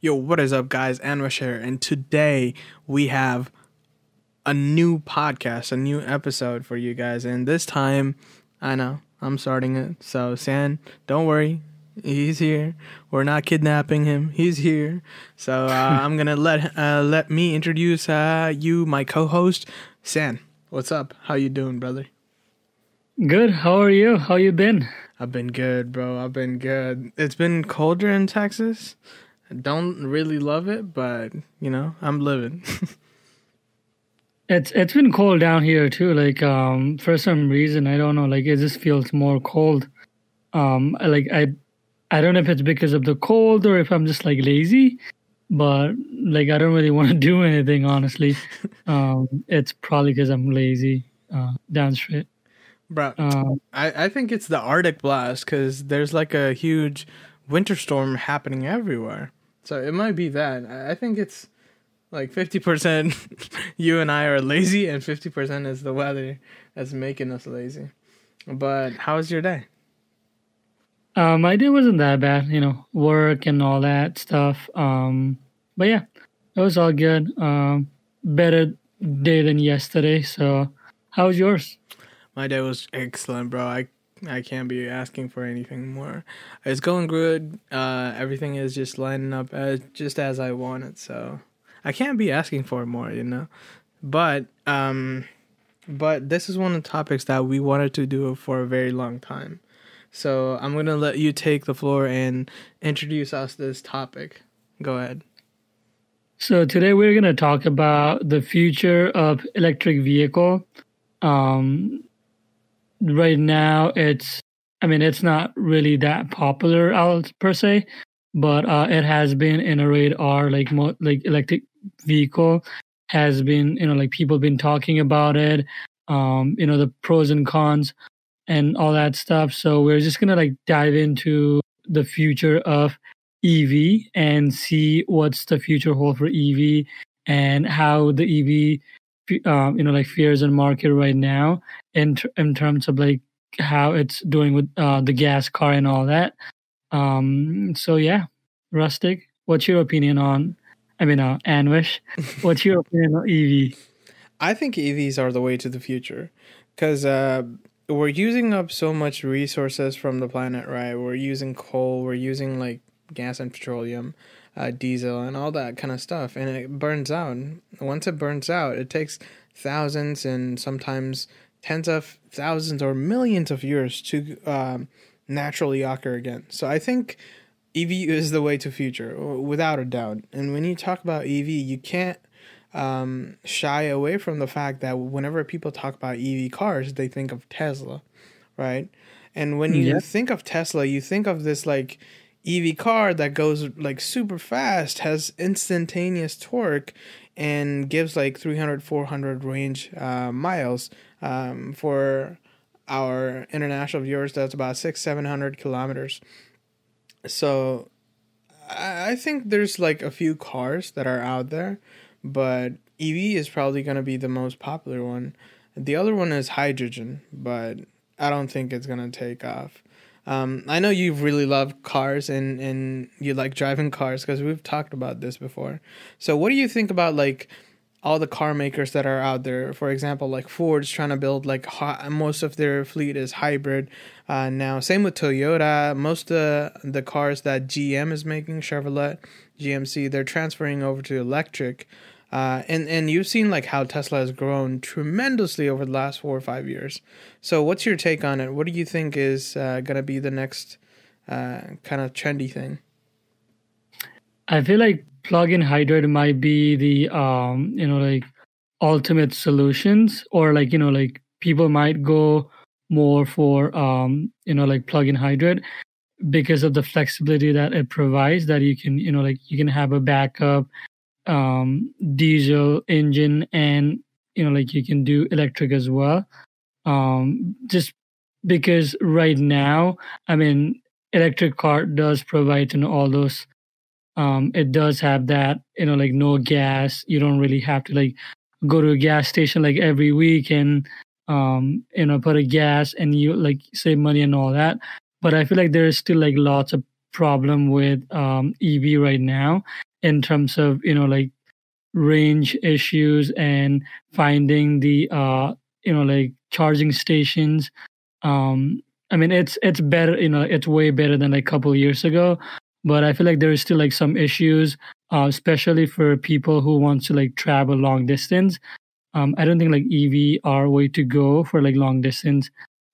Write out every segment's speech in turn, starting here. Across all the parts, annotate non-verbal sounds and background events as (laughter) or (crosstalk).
Yo, what is up, guys? Anwish here, and today we have a new podcast, a new episode for you guys. And this time, I know I'm starting it. So, San, don't worry, he's here. We're not kidnapping him. He's here. So uh, (laughs) I'm gonna let uh, let me introduce uh, you, my co-host, San. What's up? How you doing, brother? Good. How are you? How you been? I've been good, bro. I've been good. It's been colder in Texas. Don't really love it, but you know, I'm living. it's it's been cold down here too. Like um for some reason, I don't know, like it just feels more cold. Um like I I don't know if it's because of the cold or if I'm just like lazy, but like I don't really (laughs) want to do anything honestly. um it's probably because I'm lazy. Uh down straight. Bro, um, I, I think it's the Arctic blast because there's like a huge winter storm happening everywhere. So it might be that. I think it's like 50% (laughs) you and I are lazy, and 50% is the weather that's making us lazy. But how was your day? Um, my day wasn't that bad, you know, work and all that stuff. Um, but yeah, it was all good. Um, better day than yesterday. So, how was yours? My day was excellent, bro. I I can't be asking for anything more. It's going good. Uh, everything is just lining up as just as I want it. So I can't be asking for more, you know. But um, but this is one of the topics that we wanted to do for a very long time. So I'm gonna let you take the floor and introduce us this topic. Go ahead. So today we're gonna talk about the future of electric vehicle. Um, right now it's I mean it's not really that popular out per se, but uh, it has been in a radar like mo- like electric vehicle has been you know like people been talking about it, um, you know the pros and cons and all that stuff. So we're just gonna like dive into the future of EV and see what's the future hold for EV and how the EV um, you know like fears in the market right now in in terms of like how it's doing with uh, the gas car and all that. Um, so yeah, rustic. What's your opinion on? I mean, uh, Anwish. (laughs) what's your opinion on EV? I think EVs are the way to the future because uh, we're using up so much resources from the planet, right? We're using coal, we're using like gas and petroleum uh, diesel and all that kind of stuff, and it burns out. Once it burns out, it takes thousands and sometimes tens of thousands or millions of years to um, naturally occur again. So I think EV is the way to future, without a doubt. And when you talk about EV, you can't um, shy away from the fact that whenever people talk about EV cars, they think of Tesla, right? And when you yeah. think of Tesla, you think of this like EV car that goes like super fast, has instantaneous torque, and gives like 300, 400 range uh, miles. Um, for our international viewers, that's about six, 700 kilometers. So I think there's like a few cars that are out there, but EV is probably going to be the most popular one. The other one is hydrogen, but I don't think it's going to take off. Um, I know you really love cars and, and you like driving cars because we've talked about this before. So, what do you think about like all the car makers that are out there? For example, like Ford's trying to build like most of their fleet is hybrid uh, now. Same with Toyota. Most of the cars that GM is making, Chevrolet, GMC, they're transferring over to electric. Uh, and and you've seen like how Tesla has grown tremendously over the last four or five years. So what's your take on it? What do you think is uh, gonna be the next uh, kind of trendy thing? I feel like plug-in hybrid might be the um you know like ultimate solutions, or like you know like people might go more for um you know like plug-in hybrid because of the flexibility that it provides that you can you know like you can have a backup um, diesel engine and you know like you can do electric as well. Um, just because right now i mean electric car does provide you know all those um, it does have that you know like no gas. You don't really have to like go to a gas station like every week and um, you know put a gas and you like save money and all that. But i feel like there is still like lots of problem with um, ev right now in terms of you know like range issues and finding the uh you know like charging stations. Um i mean it's it's better you know it's way better than like a couple years ago but i feel like there is still like some issues uh, especially for people who want to like travel long distance. Um i don't think like ev are way to go for like long distance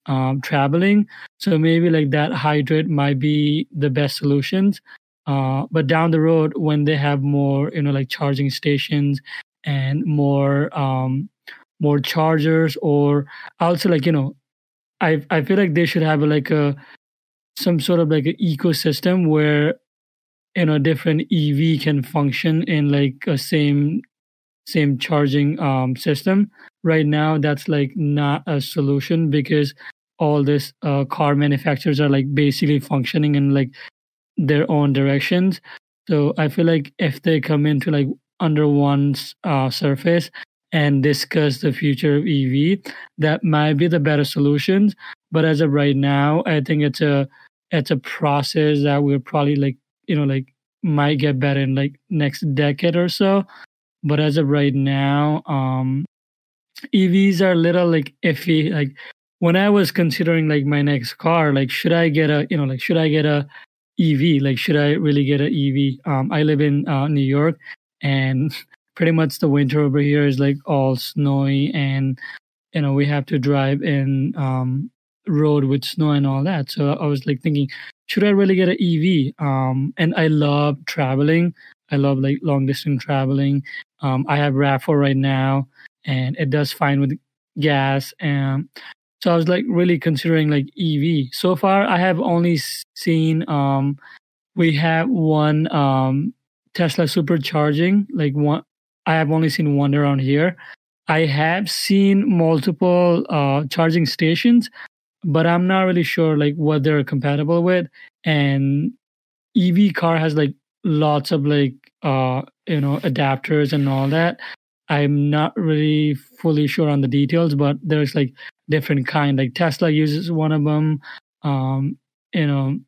um traveling. So maybe like that hydrate might be the best solutions uh, but down the road, when they have more, you know, like charging stations and more, um, more chargers, or also like you know, I I feel like they should have like a some sort of like an ecosystem where you know different EV can function in like a same same charging um, system. Right now, that's like not a solution because all this uh, car manufacturers are like basically functioning in like their own directions. So I feel like if they come into like under one uh, surface and discuss the future of EV, that might be the better solutions. But as of right now, I think it's a it's a process that we're probably like you know like might get better in like next decade or so. But as of right now, um, EVs are a little like iffy. Like when I was considering like my next car, like should I get a you know like should I get a EV. Like, should I really get an EV? Um, I live in uh, New York, and (laughs) pretty much the winter over here is like all snowy, and you know we have to drive in um, road with snow and all that. So I was like thinking, should I really get an EV? Um, and I love traveling. I love like long distance traveling. Um, I have RAV4 right now, and it does fine with gas. And so I was like really considering like EV. So far, I have only seen um, we have one um, Tesla supercharging. Like one, I have only seen one around here. I have seen multiple uh, charging stations, but I'm not really sure like what they're compatible with. And EV car has like lots of like uh you know adapters and all that. I'm not really fully sure on the details, but there's like different kind. Like Tesla uses one of them. Um, you know,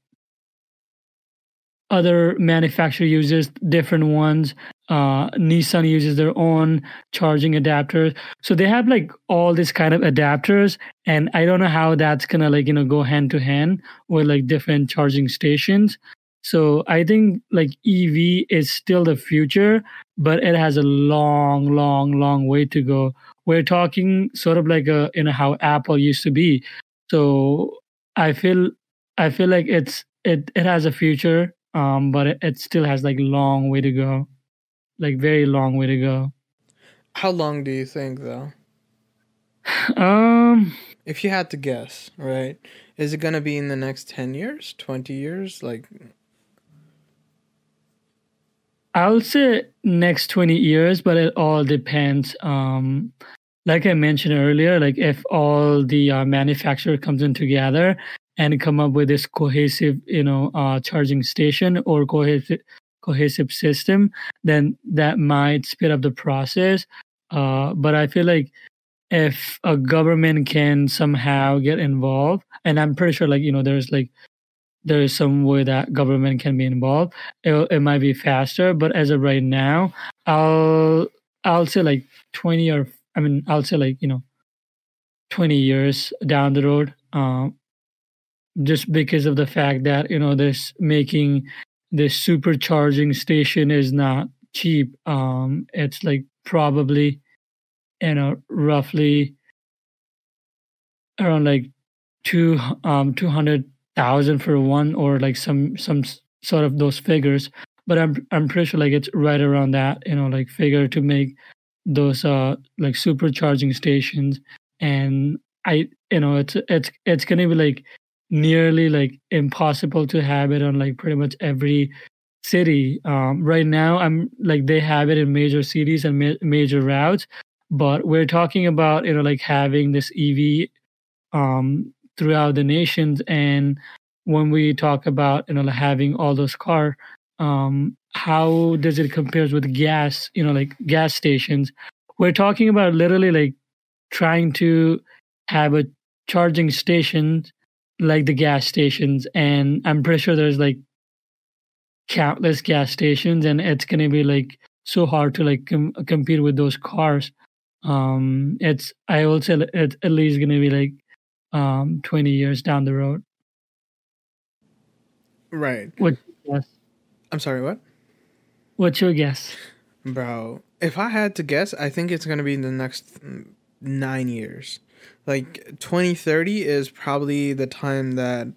other manufacturer uses different ones. Uh, Nissan uses their own charging adapters. So they have like all this kind of adapters, and I don't know how that's gonna like you know go hand to hand with like different charging stations. So I think like EV is still the future, but it has a long, long, long way to go we're talking sort of like a you know how Apple used to be. So I feel I feel like it's it it has a future, um, but it, it still has like long way to go, like very long way to go. How long do you think though? (sighs) Um, if you had to guess, right? Is it gonna be in the next ten years, twenty years, like? I'll say next 20 years, but it all depends. Um, like I mentioned earlier, like if all the uh, manufacturer comes in together and come up with this cohesive, you know, uh, charging station or cohesive cohesive system, then that might speed up the process. Uh, but I feel like if a government can somehow get involved, and I'm pretty sure, like you know, there's like there is some way that government can be involved. It, it might be faster, but as of right now, I'll I'll say like twenty or I mean, I'll say like, you know, 20 years down the road, um, just because of the fact that, you know, this making this supercharging station is not cheap. Um, it's like probably, you know, roughly around like two, um, 200,000 for one or like some, some sort of those figures. But I'm, I'm pretty sure like it's right around that, you know, like figure to make those uh like supercharging stations and i you know it's it's it's gonna be like nearly like impossible to have it on like pretty much every city um right now i'm like they have it in major cities and ma- major routes but we're talking about you know like having this ev um throughout the nations and when we talk about you know like having all those car um how does it compares with gas you know like gas stations we're talking about literally like trying to have a charging station like the gas stations and i'm pretty sure there's like countless gas stations, and it's gonna be like so hard to like com- compete with those cars. Um, it's I will say it's at least gonna be like um 20 years down the road. Right. What? Yes. I'm sorry. What? What's your guess? Bro, if I had to guess, I think it's going to be in the next nine years. Like 2030 is probably the time that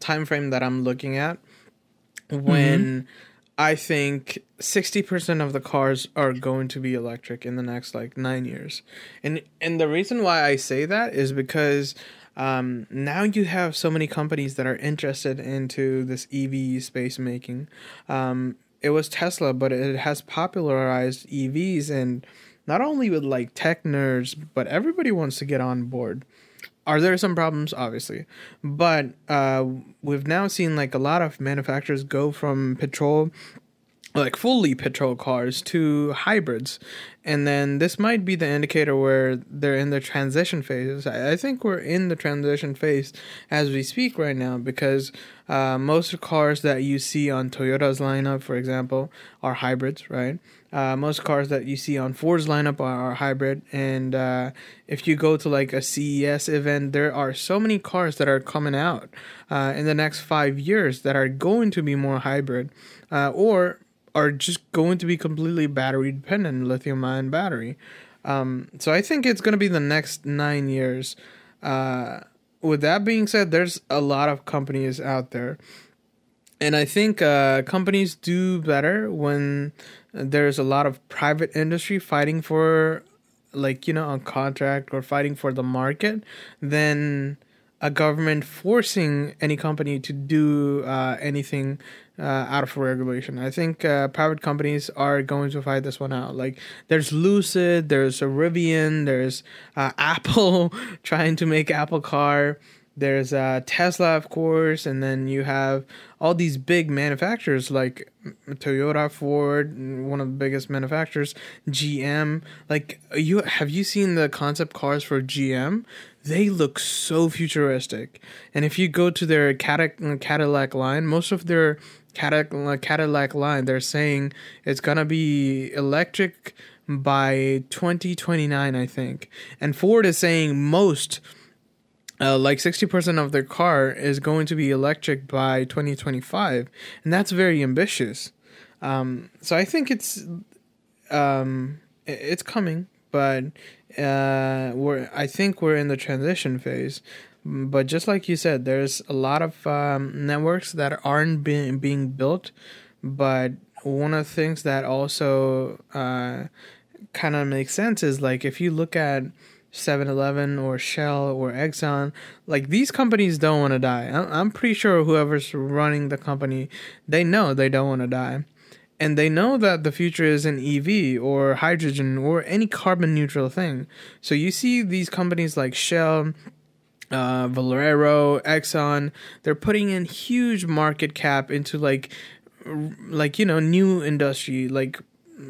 time frame that I'm looking at when mm-hmm. I think 60% of the cars are going to be electric in the next like 9 years. And and the reason why I say that is because um, now you have so many companies that are interested into this EV space making. Um, it was Tesla, but it has popularized EVs and not only with like tech nerds, but everybody wants to get on board. Are there some problems? Obviously, but uh, we've now seen like a lot of manufacturers go from petrol like fully petrol cars to hybrids. And then this might be the indicator where they're in the transition phase. I think we're in the transition phase as we speak right now because uh, most cars that you see on toyota's lineup for example are hybrids right? Uh, most cars that you see on ford's lineup are, are hybrid. And uh, if you go to like a ces event there are so many cars that are coming out uh, in the next five years that are going to be more hybrid uh, or are just going to be completely battery dependent, lithium ion battery. Um, so I think it's going to be the next nine years. Uh, with that being said, there's a lot of companies out there. And I think uh, companies do better when there's a lot of private industry fighting for, like, you know, a contract or fighting for the market than a government forcing any company to do uh, anything uh, out of regulation. I think uh, private companies are going to fight this one out. Like there's Lucid, there's Rivian, there's uh, (laughs) Apple trying to make Apple Car. There's uh, Tesla, of course, and then you have all these big manufacturers like Toyota, Ford, one of the biggest manufacturers, GM. Like you have you seen the concept cars for GM? They look so futuristic. And if you go to their Cadillac line, most of their Cadillac, line, they're saying it's gonna be electric by 2029, I think. And Ford is saying most, uh, like 60% of their car is going to be electric by 2025, and that's very ambitious. Um, so I think it's um, it's coming, but uh, we're I think we're in the transition phase. But just like you said, there's a lot of um, networks that aren't being being built. But one of the things that also uh, kind of makes sense is like if you look at 7-Eleven or Shell or Exxon, like these companies don't want to die. I'm pretty sure whoever's running the company, they know they don't want to die. And they know that the future is an EV or hydrogen or any carbon neutral thing. So you see these companies like Shell, uh, Valero, Exxon, they're putting in huge market cap into like, like you know, new industry, like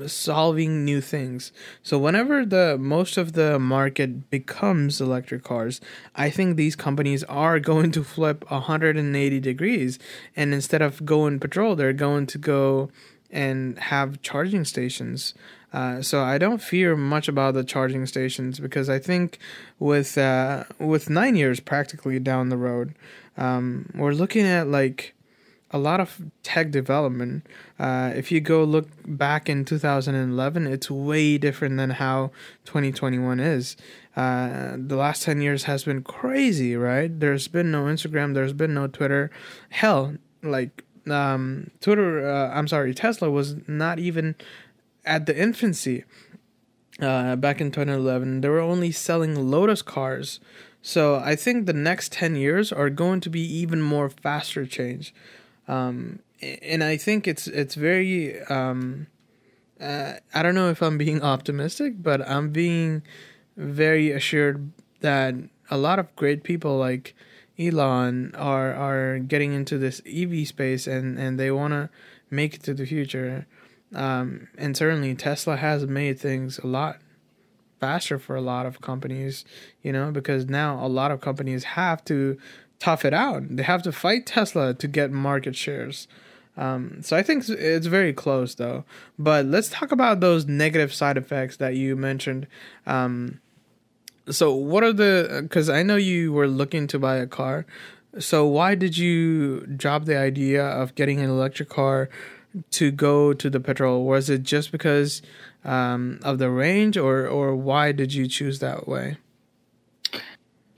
solving new things. So whenever the most of the market becomes electric cars, I think these companies are (laughs) going to flip 180 degrees, and instead of going petrol, they're going to go and have charging stations. Uh, so I don't fear much about the charging stations because I think with uh, with nine years practically down the road, um, we're looking at like a lot of tech development. Uh, if you go look back in 2011, it's way different than how 2021 is. Uh, the last 10 years has been crazy, right? There's been no Instagram, there's been no Twitter. Hell, like um, Twitter, uh, I'm sorry, Tesla was not even at the infancy uh, back in 2011. They were only selling Lotus cars. So I think the next 10 years are going to be even more faster change. Um, and I think it's it's very um, uh, I don't know if I'm being (laughs) optimistic, but I'm being very assured that a lot of great people like Elon are are getting into this EV space and and they want to make it to the future. Um, and certainly Tesla has made things a lot faster for a lot of companies, you know, because now a lot of companies have to tough it out. They have to fight Tesla to get market shares. Um, so I think it's very close though. But let's talk about those negative side effects that you mentioned. Um, so what are the? Because I know you were looking to buy a car. So why did you drop the idea of getting an electric car to go to the petrol? Was it just because um, of the range, or or why did you choose that way?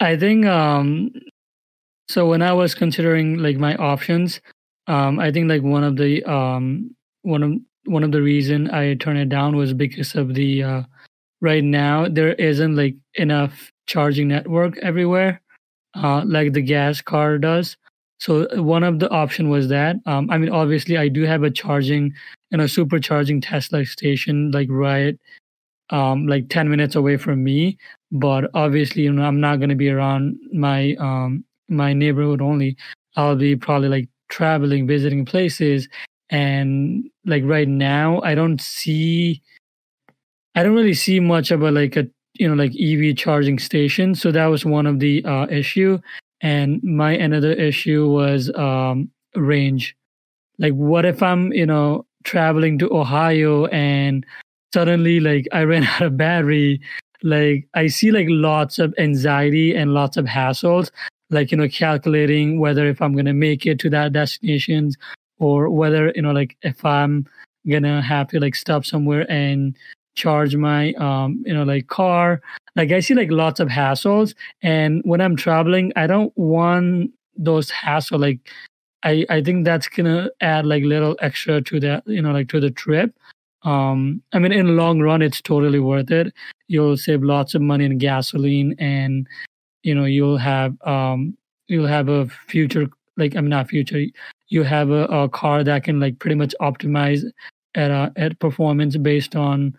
I think um, so. When I was considering like my options, um, I think like one of the um, one of one of the reason I turned it down was because of the uh, right now there isn't like enough charging network everywhere, uh, like the gas car does. So one of the option was that. Um, I mean, obviously, I do have a charging and a supercharging Tesla station like right, um, like ten minutes away from me. But obviously, you know, I'm not going to be around my um my neighborhood only. I'll be probably like traveling, visiting places, and like right now, I don't see, I don't really see much of a like a you know like EV charging station. So that was one of the uh, issue, and my another issue was um, range. Like, what if I'm you know traveling to Ohio and suddenly like I (laughs) ran out of battery? Like I see like lots of anxiety and lots of hassles like you know calculating whether if i'm going to make it to that destinations or whether you know like if i'm gonna have to like stop somewhere and charge my um you know like car. Like i see like lots of hassles. And when i'm traveling i don't want those hassle like i i think that's gonna add like little extra to that you know like to the trip. Um i mean in the long run it's totally worth it. You'll save lots of money in gasoline and you know you'll have um you'll have a future like i'm not future you have a, a car that can like pretty much optimize at uh, at performance based on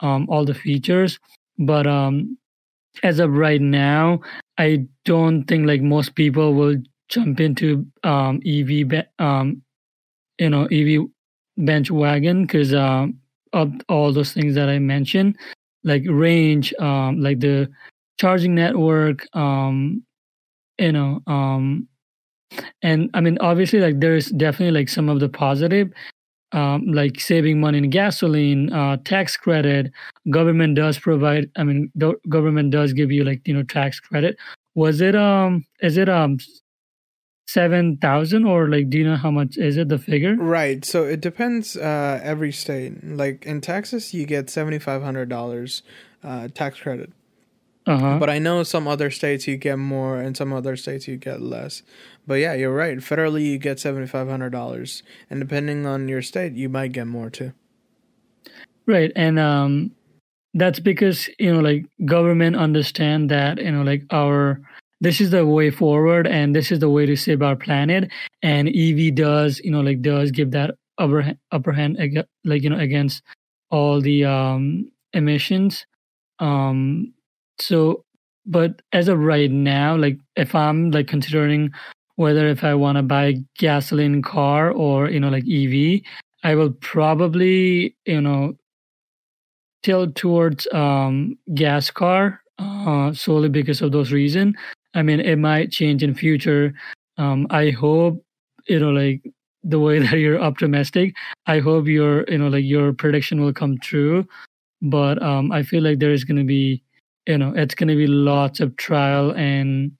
um all the features. But um as of right now i don't think like most people will jump into um ev um you know ev bench wagon because um of all those things that i mentioned like range um like the charging network um you know um and i mean obviously like there's definitely like some of the positive um, like saving money in gasoline, uh, tax credit. Government does provide. I mean, the government does give you like you know tax credit. Was it um? Is it um? Seven thousand or like? Do you know how much is it the figure? Right. So it depends. Uh, every state. Like in Texas, you get seventy five hundred dollars uh, tax credit. Uh-huh. But I know some other states you get more, and some other states you get less. But yeah, you're right. Federally, you get seventy five hundred dollars, and depending on your state, you might get more too. Right, and um, that's because you know, like government understand that you know, like our this is the way forward, and this is the way to save our planet. And EV does, you know, like does give that upper upper hand, like you know, against all the um emissions. Um, so but as of right now like if i'm like considering whether if i want to buy gasoline car or you know like ev i will probably you know tilt towards um gas car uh solely because of those reasons i mean it might change in future. Um i hope you know like the way (laughs) that you're optimistic i hope your you know like your prediction will come true. But um i feel like there is going to be you know it's going to be lots of trial and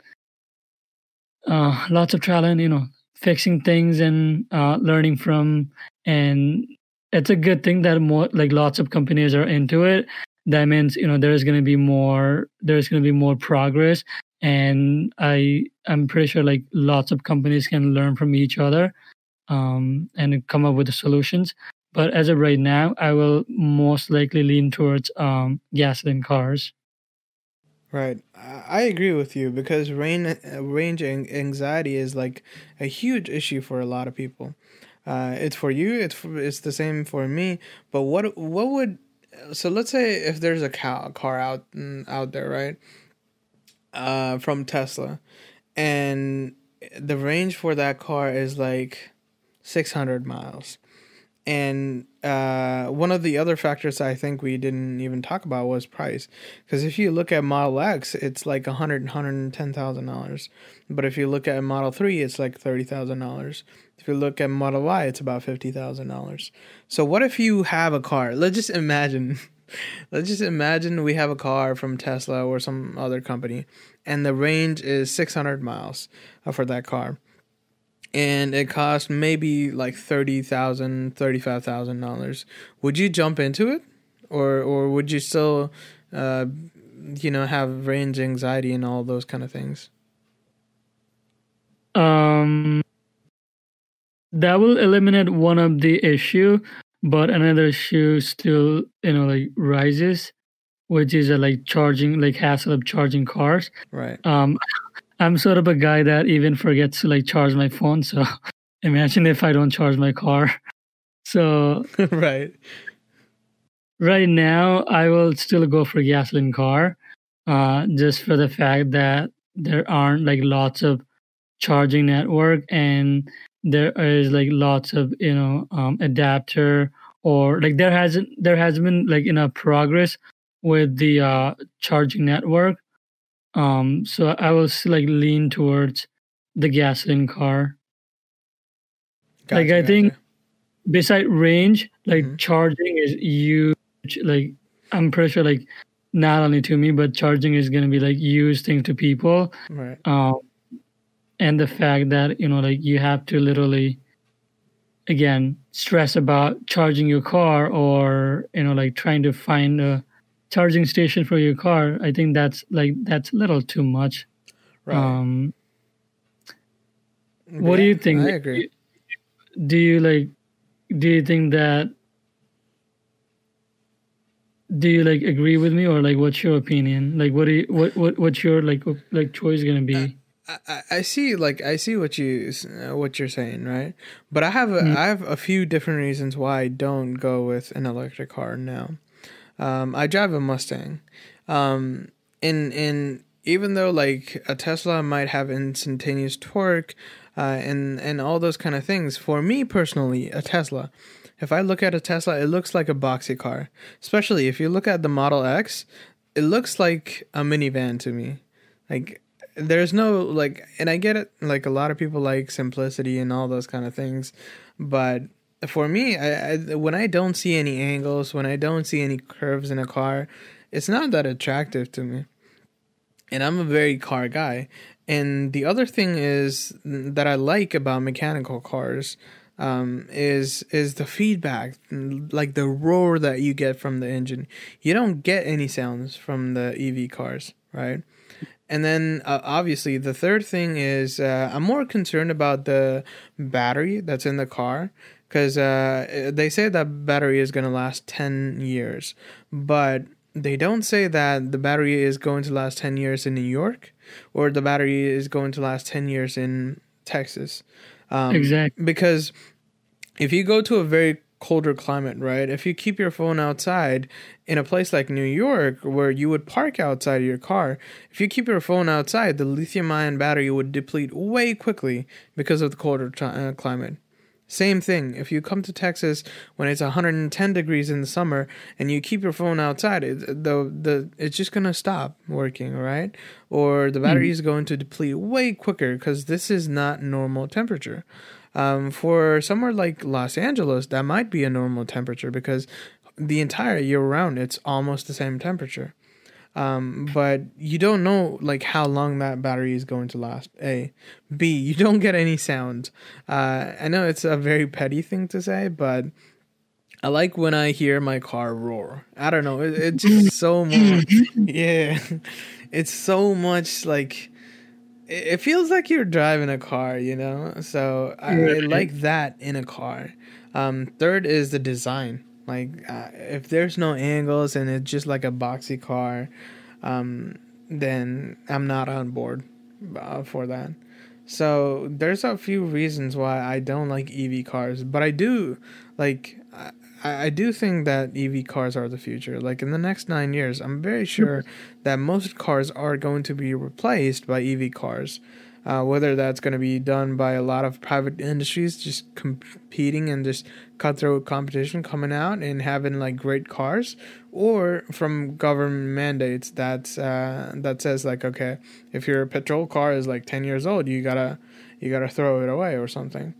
uh, lots of trial and you know fixing things and uh, learning from and it's a good thing that more like lots of companies are into it. That means you know there's going to be more there's going to be more progress and i i'm pretty sure like lots of companies can learn from each other um, and come up with the solutions. But as of right now i will most likely lean towards um, gasoline cars Right. I agree with you because rain, range anxiety is like a huge issue for a lot of people. Uh, it's for you. It's for, it's the same for me. But what what would so let's say if there's a car out mm, out there, right? Uh, from Tesla, and the range for that car is like six hundred miles and uh, one of the other factors I think we didn't even talk about was price. Because if you look at Model X, it's like a hundred, hundred and ten thousand dollars. But if you look at Model Three, it's like thirty thousand dollars. If you look at Model Y, it's about fifty thousand dollars. So what if you have a car? (laughs) Let's just imagine. (laughs) Let's just imagine we have a car from Tesla or some other company, and the range is six hundred miles uh, for that car, and it costs maybe like thirty thousand, thirty-five thousand dollars. Would you jump into it, or or would you still, uh, you know, have range anxiety and all those kind of things? Um, that will eliminate one of the issue, but another issue still, you know, like rises, which is a like charging, like hassle of charging cars. Right. Um, I'm sort of a guy that even forgets to like charge my phone. So (laughs) imagine if I don't charge my car. (laughs) So (laughs) right. right now, I will still go for gasoline car, uh, just for the fact that there aren't like lots of charging network and there is like lots of you know um, adapter or like there hasn't there has been like enough progress with the uh, charging network um so i was like lean towards the gasoline car Like, I think- beside range like Mhm. charging is huge like i'm pretty sure like not only to me but charging is going to be like huge thing to people Right. um, and the fact that you know like you have to literally again stress about charging your car or you know like trying to find a charging station for your car i think that's like that's a little too much Right. um what do you think I agree. do you like do you think that do you like agree with me or like what's your opinion like what do you what, what what's your like like choice gonna be I, I- I see like I see what you uh, what you're saying, right? But I have a, Mm. I have a few different reasons why I don't go with an electric car now. Um, I drive a Mustang, um, and and even though like a Tesla might have instantaneous torque, uh, and and all those kind of things, for me personally, a Tesla. If I look at a Tesla, it looks like a boxy car. Especially if you look at the Model X, it looks like a minivan to me. Like there's no like and i get it like a lot of people like simplicity and all those kind of things but for me I, I when i don't see any angles when i don't see any curves in a car it's not that attractive to me. And i'm a very car guy. And the other thing is that i like about mechanical cars um, is is the feedback like the roar that you get from the engine. You don't get any sounds from the ev cars right? And then uh, obviously the third thing is uh, I'm more concerned about the battery that's in the car because uh, they say that battery is going to last 10 years, but they don't say that the battery is going to last 10 years in New York or the battery is going to last 10 years in Texas. Um, exactly because if you go to a very colder climate, right? If you keep your phone outside in a place like New York where you would park outside of your car, if you keep your phone outside, the lithium ion battery would deplete way quickly because of the colder t- uh, climate. Same thing. If you come to Texas when it's 110 degrees in the summer and you keep your phone outside, it, the the it's just gonna stop working, right? Or the battery is going to deplete way quicker because this is not normal temperature. Um, for somewhere like Los Angeles, that might be a normal temperature because the entire year round it's almost the same temperature. Um, but you don't know like how long that battery is going to last. A, B, you (laughs) don't get any sound. Uh, I know it's a very petty thing to say, but I like when I hear my car roar. I don't know, it, it's just so (laughs) much. Yeah, it's so much like it feels like you're driving a car, you know. So I, I like that in a car. Um, third is the design. Like uh, if there's no angles and it's just like a boxy car, um, then I'm not on board uh, for that. So there's a few reasons why I don't like EV cars, but I do like. I, I do think that EV cars are the future. Like in the next nine years, I'm very sure (laughs) that most cars are going to be replaced by EV cars. Uh, whether that's going to be done by a lot of private industries just competing and just cutthroat competition coming out and having like great cars, or from government mandates that's uh, that says like okay, if your petrol car is like ten years old, you gotta you gotta throw it away or something.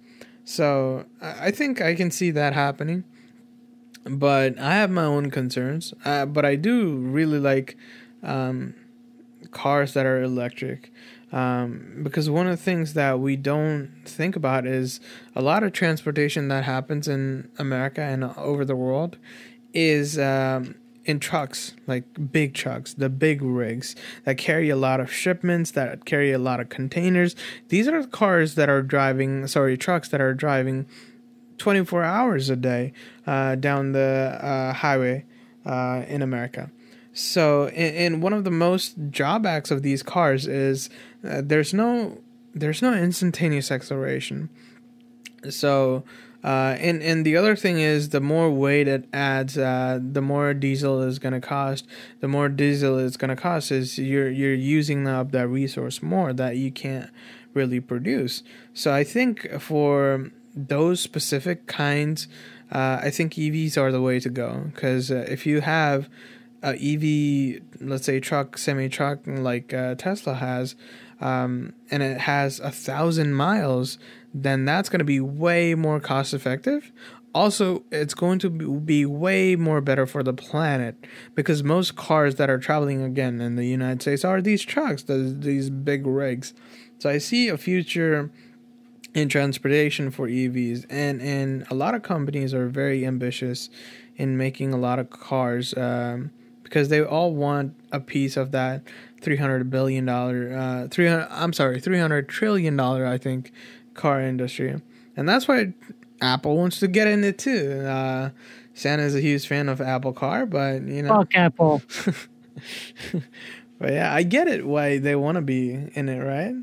So I think I can see that happening. But I have my own concerns. Uh, but I do really like um, cars that are electric. Um, because one of the things that we don't think about is a lot of transportation that happens in America and over the world is um, in trucks, like big trucks, the big rigs that carry a lot of shipments, that carry a lot of containers. These are cars that are driving, sorry, trucks that are driving 24 hours a day uh, down the uh, highway uh, in America. So, and, and, one of the most drawbacks of these cars is uh, there's no there's no instantaneous acceleration. So, uh, and and the other thing is the more weight it adds, uh, the more diesel is to cost. The more diesel going to cost is you're you're using up that resource more that you can't really produce. So I think for those specific kinds, uh, I think EVs are the way to go because uh, if you have a EV, let's say truck, semi truck like uh, Tesla has, um, and it has a thousand miles then that's going to be way more cost effective. Also, it's going to be way more better for the planet because most cars that are traveling again in the United States are these trucks, these big rigs. So I see a future in transportation for EVs, and and a lot of companies are very ambitious in making a lot of cars um, because they all want a piece of that three hundred billion dollar, uh, three hundred. I'm sorry, three hundred trillion dollar. I think car industry, and that's why Apple wants to get in it too. Uh, Santa's a huge fan of Apple Car, but you know, fuck Apple. (laughs) (laughs) but yeah, I get it why they want to be in it, right?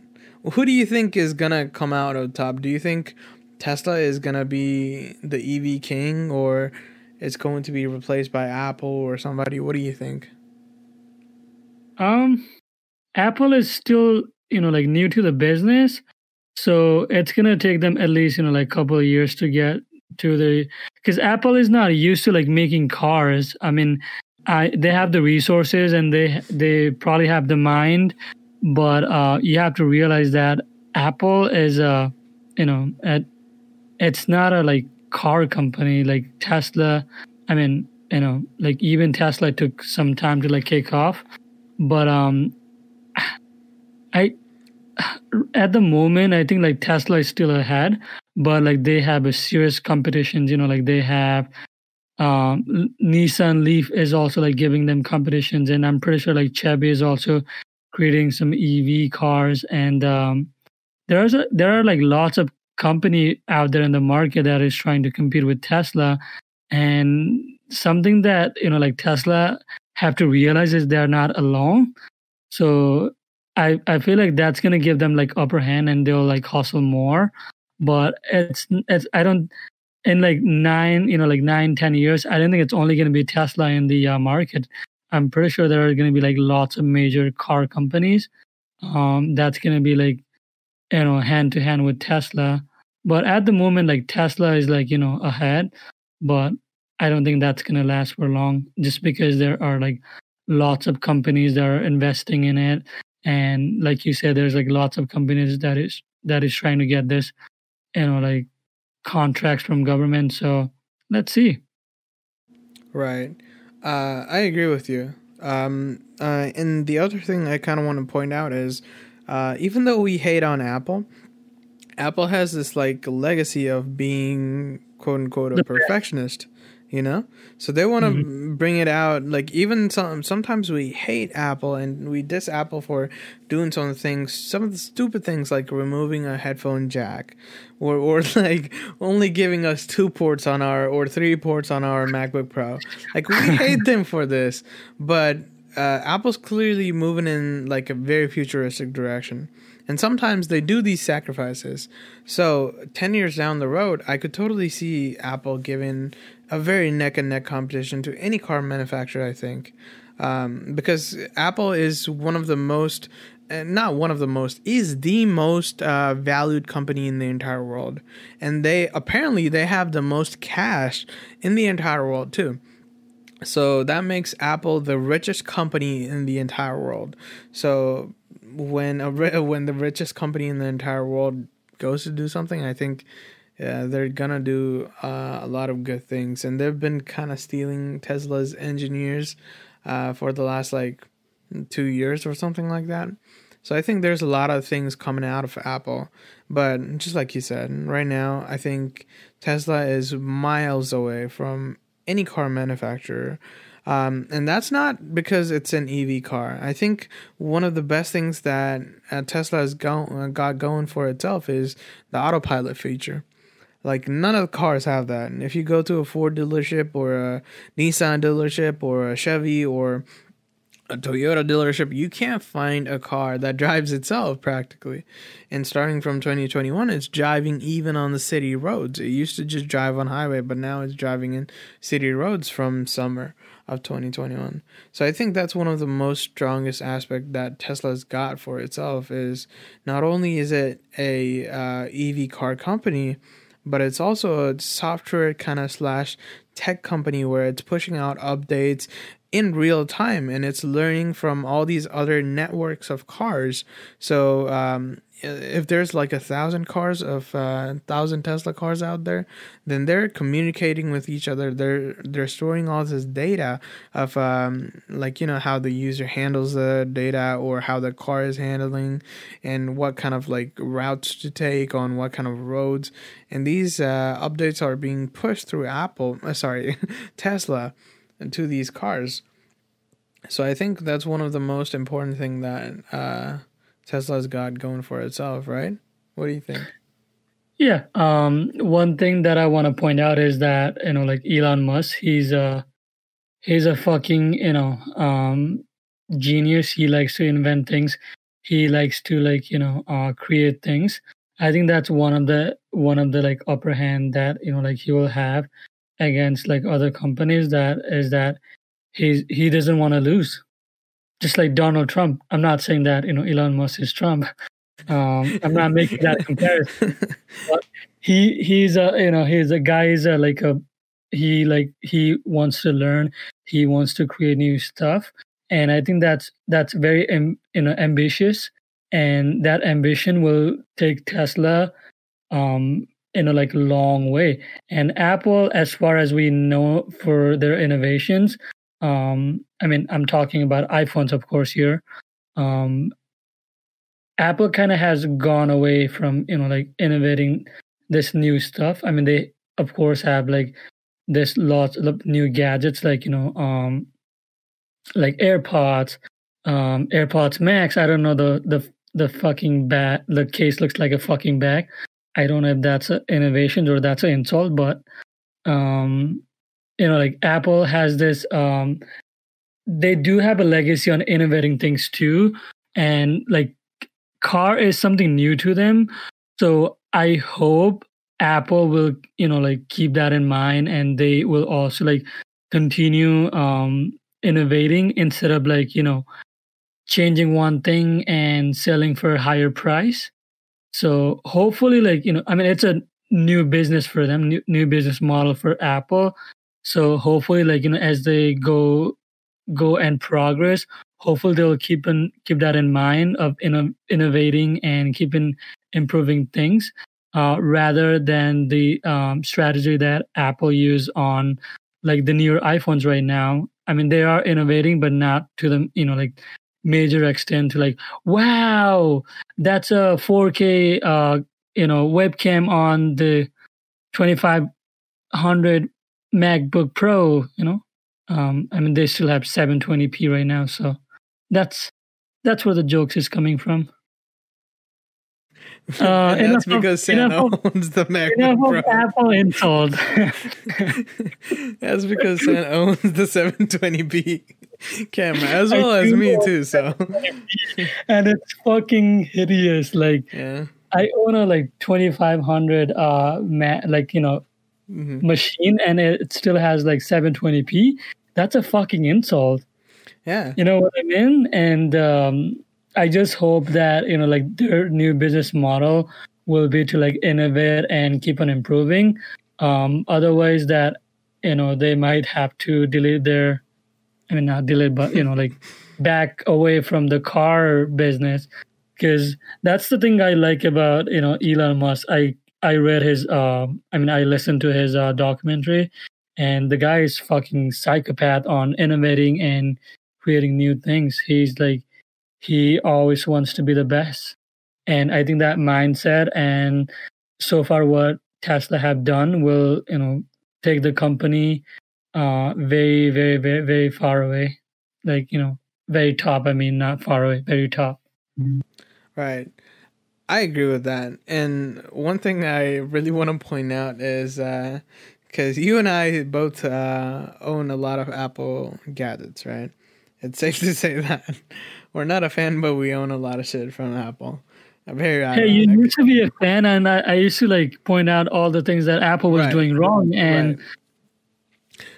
Who do you think is gonna come out of top? Do you think Tesla is gonna be the EV king, or it's going to be replaced by Apple or somebody? What do you think? Um, Apple is still you know like new to the business, so it's gonna take them at least you know like a couple of years to get to the because Apple is not used to like making cars. I mean, I they have the resources and they they probably have the mind, but uh, you have to realize that Apple is a you know at, it's not a like car company like Tesla. I mean, you know, like even Tesla took some time to like kick off, but um, I at the moment i think like tesla is still ahead but like they have a serious competition you know like they have um nissan leaf is also like giving them competitions and i'm pretty sure like Chevy is also creating some ev cars and um there's a there are like lots of company out there in the market that is trying to compete with tesla and something that you know like tesla have to realize is they're not alone so I I feel like that's gonna give them like upper hand and they'll like hustle more. But it's it's I don't in like nine you know like nine ten years I don't think it's only gonna be Tesla in the uh, market. I'm pretty sure there are gonna be like lots of major car companies. Um, that's gonna be like you know hand to hand with Tesla. But at the moment, like Tesla is like you know ahead, but I don't think that's gonna last for long. Just because there are like lots of companies that are investing in it. And like you said there's like lots of companies that is that is trying to get this you know like contracts from government. So let's see. Right. Uh i agree with you. Um uh and the other thing i kind of want to point out is uh even though we hate on apple apple has this like legacy of being quote unquote a (laughs) perfectionist you know? So they want to mm-hmm. bring it out like even some sometimes we hate apple and we diss apple for doing some things some of the stupid things like removing a headphone jack or or (laughs) like only giving us two ports on our or three ports on our macbook pro. Like we (laughs) hate them for this but uh, apple's clearly moving in like a very futuristic direction and sometimes they do these sacrifices. So, 10 years down the road, I could totally see Apple giving a very neck and neck competition to any car manufacturer, I think. Um, because Apple is one of the most, eh, not one of the most, is the most uh, valued company in the entire world. And they apparently they have the most cash in the entire world too. So that makes Apple the richest company in the entire world. So when a when the richest company in the entire world goes to do something, I think yeah, they're gonna do uh, a lot of good things, and they've been kind of stealing Tesla's engineers uh, for the last like two years or something like that. So I think there's a lot of things coming out of Apple, but just like you said, right now I think Tesla is miles away from any car manufacturer. Um, and that's not because it's an EV car. I think one of the best things that uh, Tesla has go- uh, got going for itself is the autopilot feature. Like none of the cars have that. And if you go to a Ford dealership or a Nissan dealership or a Chevy or a Toyota dealership, you can't find a car that drives itself practically. And starting from 2021, it's driving even on the city roads. It used to just drive on highway, but now it's driving in city roads from summer of 2021. So I think that's one of the most strongest aspect that Tesla's got for itself is not only is it a uh, EV car company, but it's also a software kind of slash tech company where it's pushing out updates in real time and it's learning from all these other networks of cars. So um, if there's like a thousand cars of uh, thousand tesla cars out there then they're communicating with each other they're they're storing all this data of um, like you know how the user handles the data or how the car is handling and what kind of like routes to take on what kind of roads and these uh, updates are being pushed through apple uh, sorry (laughs) tesla to these cars. So I think that's one of the most important thing that uh, Tesla's got going for itself, right? What do you think? Yeah. Um, one thing that I want to point out is that you know, like Elon Musk, he's a he's a fucking you know um, genius. He likes to invent things. He likes to like you know uh, create things. I think that's one of the one of the like upper hand that you know like he will have against like other companies that is that he's he doesn't want to lose just like donald trump i'm not saying that you know elon musk is trump um, i'm not making that (laughs) comparison but he he's a you know he's a guy is a like a he like he wants to learn he wants to create new stuff and i think that's that's very you know ambitious and that ambition will take tesla um in a like long way. And Apple, as far as we know, for their innovations, um, I mean, I'm talking about iPhones, of course, here. Um, Apple kind of has gone away from you know like innovating this new stuff. I mean, they of course have like this lots of new gadgets, like you know, um, like AirPods, um, AirPods Max. I don't know the the the fucking bag. The case looks like a fucking bag. I don't know if that's an innovation or that's an insult, but um, you know, like Apple has this. Um, they do have a legacy on innovating things too, and like car is something new to them. So I hope Apple will, you know, like keep that in mind, and they will also like continue um, innovating instead of like you know changing one thing and selling for a higher price so hopefully, like you know, I mean, it's a new business for them, new new business model for Apple. So hopefully, like you know, as they go go and progress, hopefully they'll keep in, keep that in mind of inno- innovating and keeping improving things, uh, rather than the um, strategy that Apple use on like the newer iPhones right now. I mean, they are innovating, but not to the you know like major extent to like wow that's a 4k uh you know webcam on the 2500 macbook pro you know um i mean they still have 720p right now so that's that's where the jokes is coming from (laughs) uh, (laughs) that's because Sam owns the MacBook Pro. Apple installed. that's because Sam owns the 720p camera as well as me too. So, (laughs) and it's fucking hideous. Like, yeah, I own a like 2500 uh ma- like you know mm-hmm. machine, and it still has like 720p. That's a fucking insult. Yeah, you know what I mean, and um I just hope that you know like their new business model will be to like innovate and keep on improving. Um, otherwise, that you know they might have to delete their, I mean not delete, but you know like (laughs) back away from the car business because that's the thing I like about you know Elon Musk. I I read his. Uh, I mean, I listened to his uh, documentary, and the guy is fucking psychopath on innovating and creating new things. He's like, he always wants to be the best, and I think that mindset and so far what Tesla have done will, you know, take the company uh very, very, very, very far away. Like you know, very top. I mean, not far away, very top. Right. I agree with that. And one thing I really want to point out is because you and I both uh, own a lot of Apple gadgets, right? It's safe to (laughs) say that we're not a fan, but we own a lot of shit from Apple. Very Hey, you used to be a fan, and I, I used to like point out all the things that Apple was Right. doing wrong, and Right.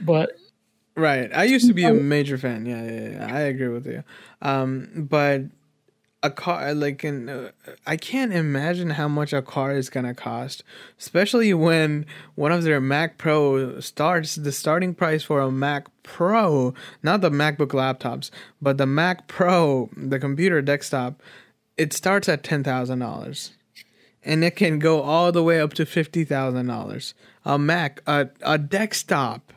but Right. I used to be a major fan. Yeah, yeah, yeah. I agree with you. Um, but a car like an uh, I can't imagine how much a car is gonna cost, especially when one of their Mac Pro starts. The starting price for a Mac Pro, not the MacBook laptops, but the Mac Pro, the computer desktop, it starts at ten thousand dollars and it can go all the way up to fifty thousand dollars. A Mac, a a desktop.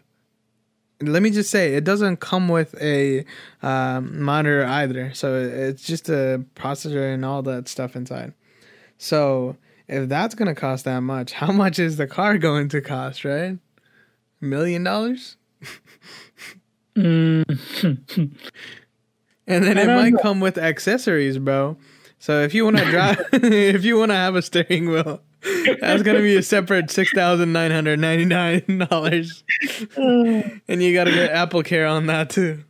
Let me just say, it doesn't come with a um, monitor either, so it's just a processor and all that stuff inside. So if that's gonna cost that much, how (laughs) much is the car going to cost? Right, million dollars, (laughs) and then it might know. come with accessories, bro. So if you want to (laughs) drive, if you want to have a steering wheel, that's gonna be a separate six thousand nine hundred ninety nine dollars, (laughs) and you gotta get Apple Care on that too.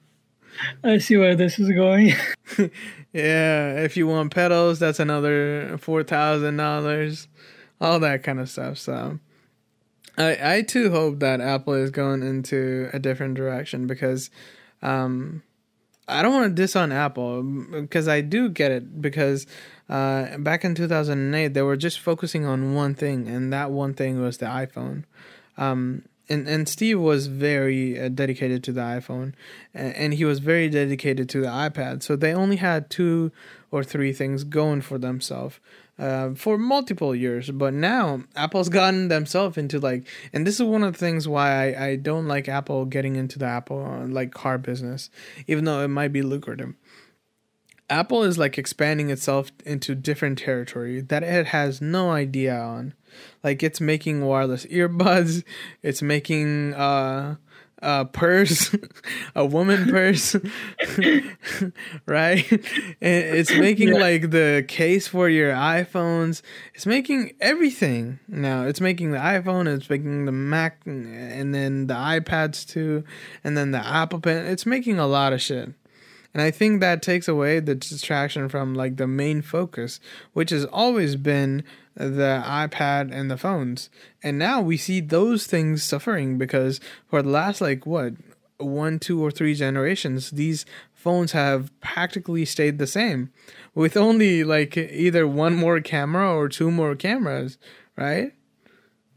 I see where this is going. (laughs) Yeah, if you want pedals, that's another four thousand dollars, all that kind of stuff. So, I I too hope that Apple is going into a different direction because, um, I don't want to diss on Apple because I do get it because, uh, back in two thousand and eight they were just focusing on one thing and that one thing was the iPhone, um. And, and Steve was very uh, dedicated to the iPhone, and, and he was very dedicated to the iPad. So they only had two or three things going for themselves uh, for multiple years. But now Apple's gotten themselves into like, and this is one of the things why I, I don't like Apple getting into the Apple uh, like car business, even though it might be lucrative. Apple is like expanding itself into different territory that it has no idea on. Like it's making wireless earbuds, it's making uh a purse, (laughs) a woman purse, (laughs) right? And it's making Yeah. like the case for your iPhones. It's making everything now. It's making the iPhone, it's making the Mac, and then the iPads too, and then the Apple Pen. It's making a lot of shit. And I think that takes away the distraction from like the main focus, which has always been the iPad and the phones. And now we see those things suffering because for the last like what one, two, or three generations, these phones have practically stayed the same, with only like either one more camera or two more cameras, right?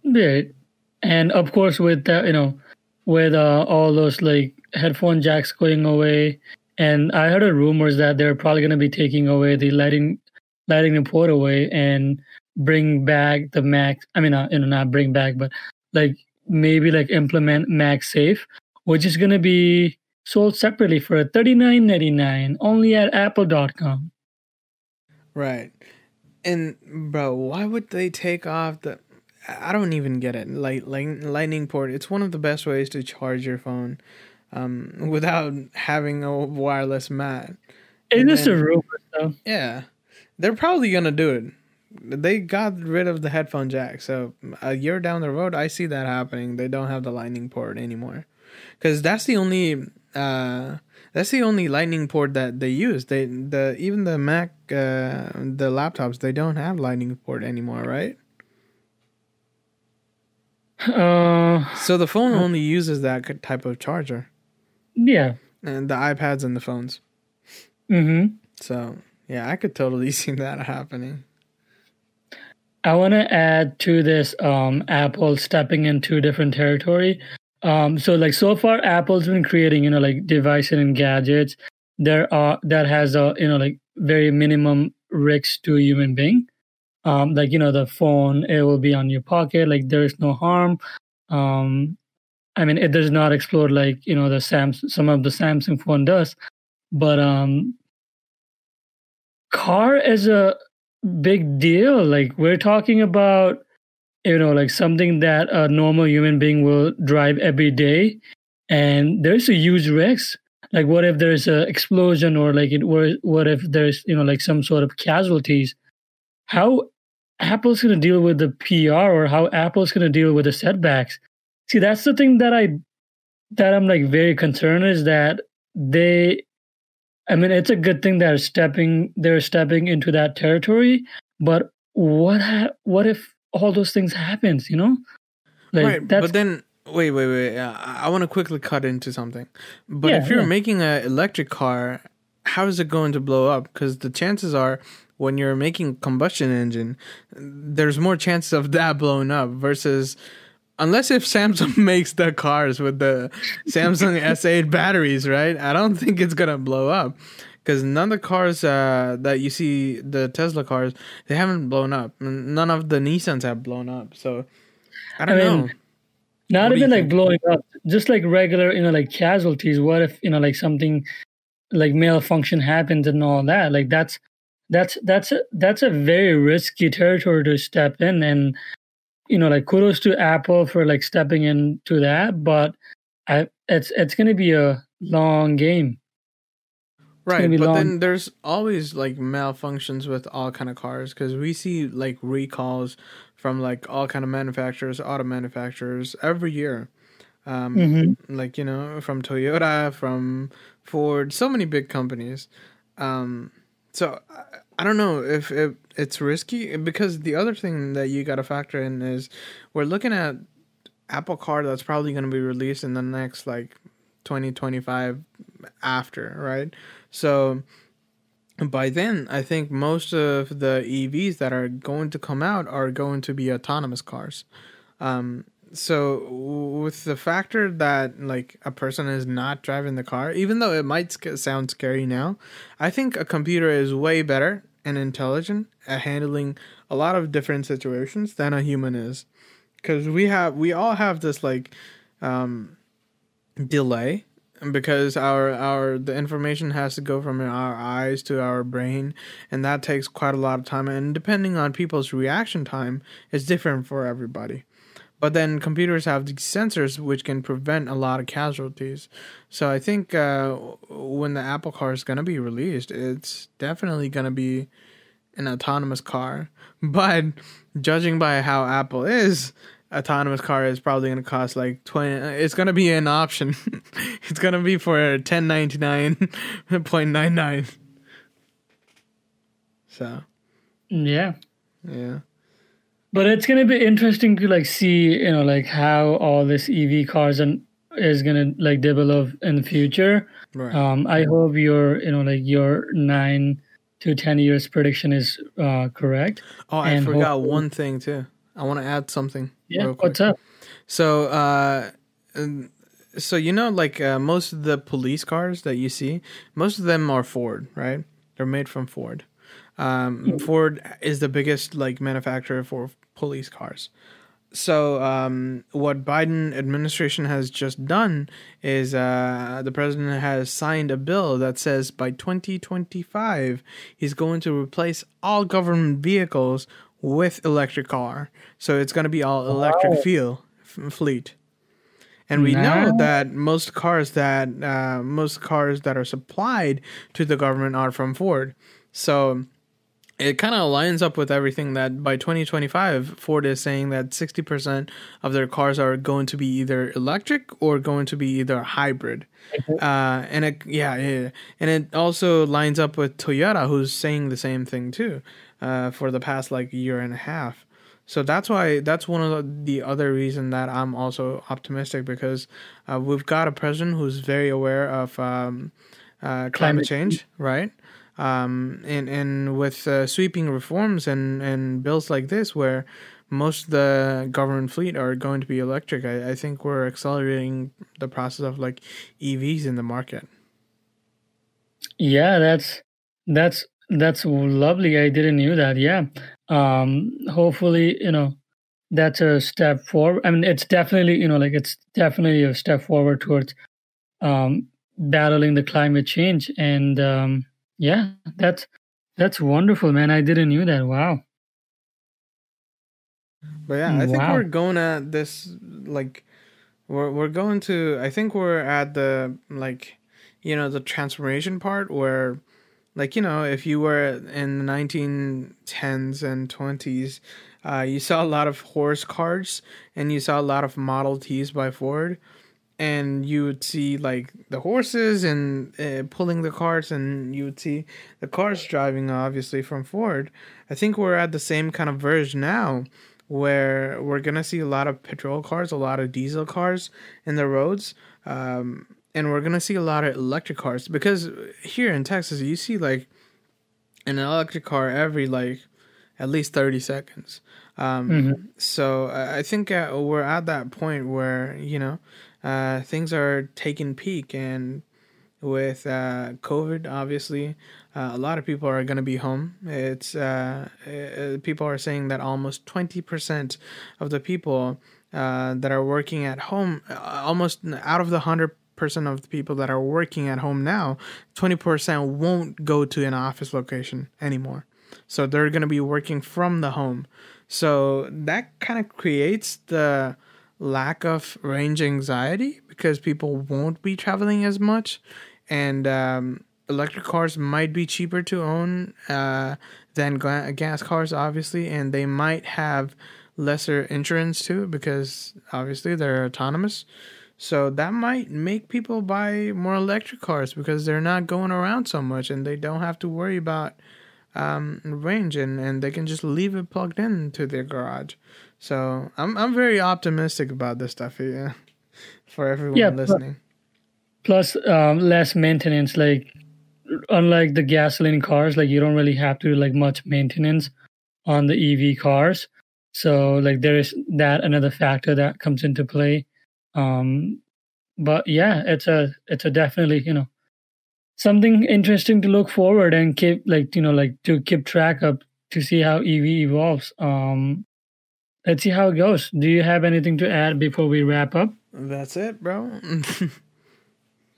Right. And of course, with that, you know, with uh, all those like headphone jacks going away, and I heard rumors that they're probably going to be taking away the lighting, lighting port away and bring back the Mac. I mean, uh, you know, not bring back, but like maybe like implement MagSafe, which is going to be sold separately for thirty nine ninety nine only at Apple.com. Right. And bro, why would they take off the I don't even get it. Like, like lightning port, it's one of the best ways to charge your phone um without having a wireless mat. It's And just a rumor, though. Yeah. They're probably going to do it. They got rid of the headphone jack. So, a year down the road, I see that happening. They don't have the lightning port anymore. Cuz that's the only uh that's the only lightning port that they use. They the even the Mac uh the laptops, they don't have lightning port anymore, right? Uh, So the phone only uses that type of charger, yeah. and the iPads and the phones. Mm-hmm. So yeah, I could totally (laughs) see that happening. I want to add to this um, Apple stepping into different territory. Um, so like so far, Apple's been creating you know like devices and gadgets there are that has a you know like very minimum risk to a human being. um, like you know the phone it will be on your pocket like there is no harm um, i mean it does not explode like you know the Samsung, some of the samsung phone does but um car is a big deal. Like we're talking about you know like something that a normal human being will drive every day. And there's a huge risk. Like what if there's a explosion or like it what if there's you know like some sort of casualties? How Apple's going to deal with the PR or how Apple's going to deal with the setbacks. See, that's the thing that I that I'm like very concerned is that they I mean it's a good thing they're stepping they're stepping into that territory, but what ha- what if all those things happens, you know? Like, right, but then wait, wait, wait. I, I want to quickly cut into something. But yeah, if you're yeah. making an electric car, how is it going to blow up? Because the chances are when you're making combustion engine, there's more chances of (laughs) that blowing up versus unless if Samsung (laughs) makes the cars with the Samsung (laughs) S8 batteries, right? I don't think it's gonna blow up because none of the cars uh, that you see, the Tesla cars, they haven't blown up. None of the Nissans have blown up. So I don't I mean, know. Not what even like think? blowing up, just like regular, you know, like casualties. What if you know, like something like malfunction happens and all that? Like that's that's that's a that's a very risky territory to step in and you know like kudos to apple for like stepping into that but I, it's it's going to be a long game right but long. then there's always like malfunctions with all kind of cars because we see like recalls from like all kind of manufacturers auto manufacturers every year um mm-hmm. like you know from toyota from ford so many big companies um so I don't know if it, it's risky because the other thing that you got to factor in is we're looking at Apple Car that's probably going to be released in the next like 2025 after, right? So by then, I think most of the EVs that are going to come out are going to be autonomous cars. Um, so with the factor that like a person is not driving the car even though it might sound scary now i think a computer is way better and intelligent at handling a lot of different situations than a human is. Because we have we all have this like um delay because our our the information has to go from our eyes to our brain and that takes quite a lot of time and depending on people's reaction time is different for everybody but then computers have these sensors which can prevent a lot of casualties. So I think uh, when the Apple car is going to be released, it's definitely going to be an autonomous car. (laughs) But judging by how Apple is, autonomous car is probably going to cost like 20 it's going to be an option. (laughs) it's going to be for 1099.99. (laughs) So, yeah. Yeah but it's gonna be interesting to like see you know like how all this ev cars and is gonna like develop in the future. Right. um i hope your you know like your nine to 10 years prediction is uh correct. Oh i and forgot one thing too. I want to add something yeah what's up? So uh so you know like uh, most of the police cars that you see most of them are ford right? They're made from ford um. Ford is the biggest like manufacturer for police cars. So um, what Biden administration has just done is uh, the president has signed a bill that says by 2025 he's going to replace all government vehicles with electric car. So it's going to be all electric wow. feel f- fleet. And we know that most cars that uh, most cars that are supplied to the government are from Ford. So it kind of lines up with everything that by 2025 Ford is saying that 60% of their cars are going to be either electric or going to be either hybrid. Mm-hmm. Uh, and it yeah, yeah, and it also lines up with Toyota who's saying the same thing too uh, for the past like year and a half. So that's why that's one of the other reason that I'm also optimistic because uh, we've got a president who's very aware of um, uh, climate, climate change, right? Um, and and with uh, sweeping reforms and and bills like this, where most of the government fleet are going to be electric, I, I think we're accelerating the process of like EVs in the market. Yeah, that's that's that's lovely. I didn't knew that. Yeah. Um, hopefully, you know, that's a step forward. I mean, it's definitely, you know, like it's definitely a step forward towards um, battling the climate change. And um, yeah, that's that's wonderful, man. I didn't knew that. Wow. But yeah, I think wow. we're going at this like we're we're going to I think we're at the like you know the transformation part where like you know if you were in the 1910s and 20s uh, you saw a lot of horse cars and you saw a lot of model t's by ford and you would see like the horses and uh, pulling the carts and you would see the cars driving obviously from ford i think we're at the same kind of verge now where we're gonna see a lot of petrol cars a lot of diesel cars in the roads um, and we're gonna see a lot of electric cars because here in Texas you see like an electric car every like at least 30 seconds um, mm-hmm. so i think uh, we're at that point where you know uh, things are taking peak and with uh, covid obviously uh, a lot of people are going to be home it's uh, uh, people are saying that almost 20% of the people that are working at home almost out of the 100 percent of the people that are working at home now, 20% won't go to an office location anymore. So they're going to be working from the home. So that kind of creates the lack of range anxiety because people won't be traveling as much. And um, electric cars might be cheaper to own uh, than gas cars, obviously. And they might have lesser insurance too because obviously they're autonomous. So that might make people buy more electric cars because they're not going around so much and they don't have to worry about um, range and, and they can just leave it plugged in to their garage. So I'm I'm very optimistic about this stuff here for everyone yeah, listening. Plus, um, less maintenance. Like unlike the gasoline cars, like you don't really have to do like much maintenance on the EV cars. So like there is that another factor that comes into play um, but yeah, it's a it's a definitely you know something interesting to look forward and keep like you know like to keep track of to see how EV evolves. Um, let's see how it goes. Do you have anything to add before we wrap up? That's it, bro. (laughs)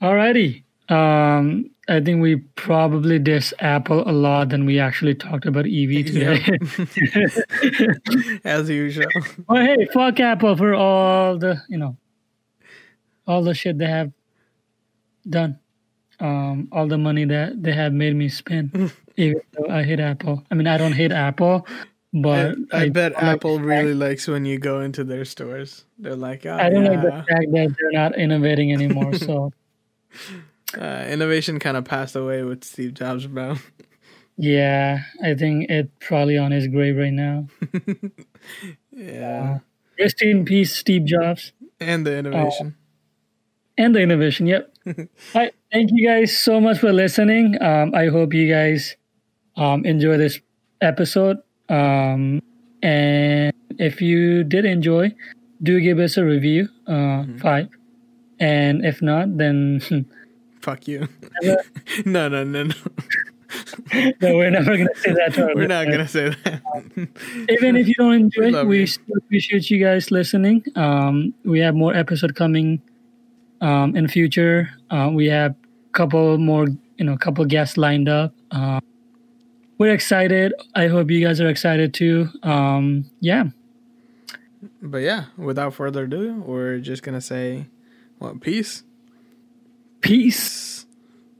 Alrighty. Um, I think we probably diss Apple a lot than we actually talked about EV today. (laughs) As usual. (laughs) Well, hey, fuck Apple for all the you know all the shit they have done, um, all the money that they have made me spend. even though I hate Apple. I mean, I don't hate Apple, but I, I, I bet Apple like really likes when you go into their stores. They're like, oh, I don't yeah. like the fact that they're not innovating anymore. so. (laughs) Uh, innovation kind of passed away with Steve Jobs, bro. Yeah, I think it's probably on his grave right now. (laughs) yeah. Uh, rest in peace, Steve Jobs. And the innovation. Uh, and the innovation. Yep. (laughs) All right. Thank you guys so much for listening. Um, I hope you guys um, enjoy this episode. Um, and if you did enjoy, do give us a review, uh, mm-hmm. five. And if not, then (laughs) fuck you. (laughs) no, no, no, no. (laughs) no, we're never gonna say that. To we're not gonna say that. Even if you don't enjoy, we, we still appreciate you guys listening. Um, we have more episode coming um, in future. Uh, we have a couple more, you know, a couple guests lined up. Uh, we're excited. I hope you guys are excited too. Um, yeah. But yeah, without further ado, we're just gonna say, well, peace. Peace.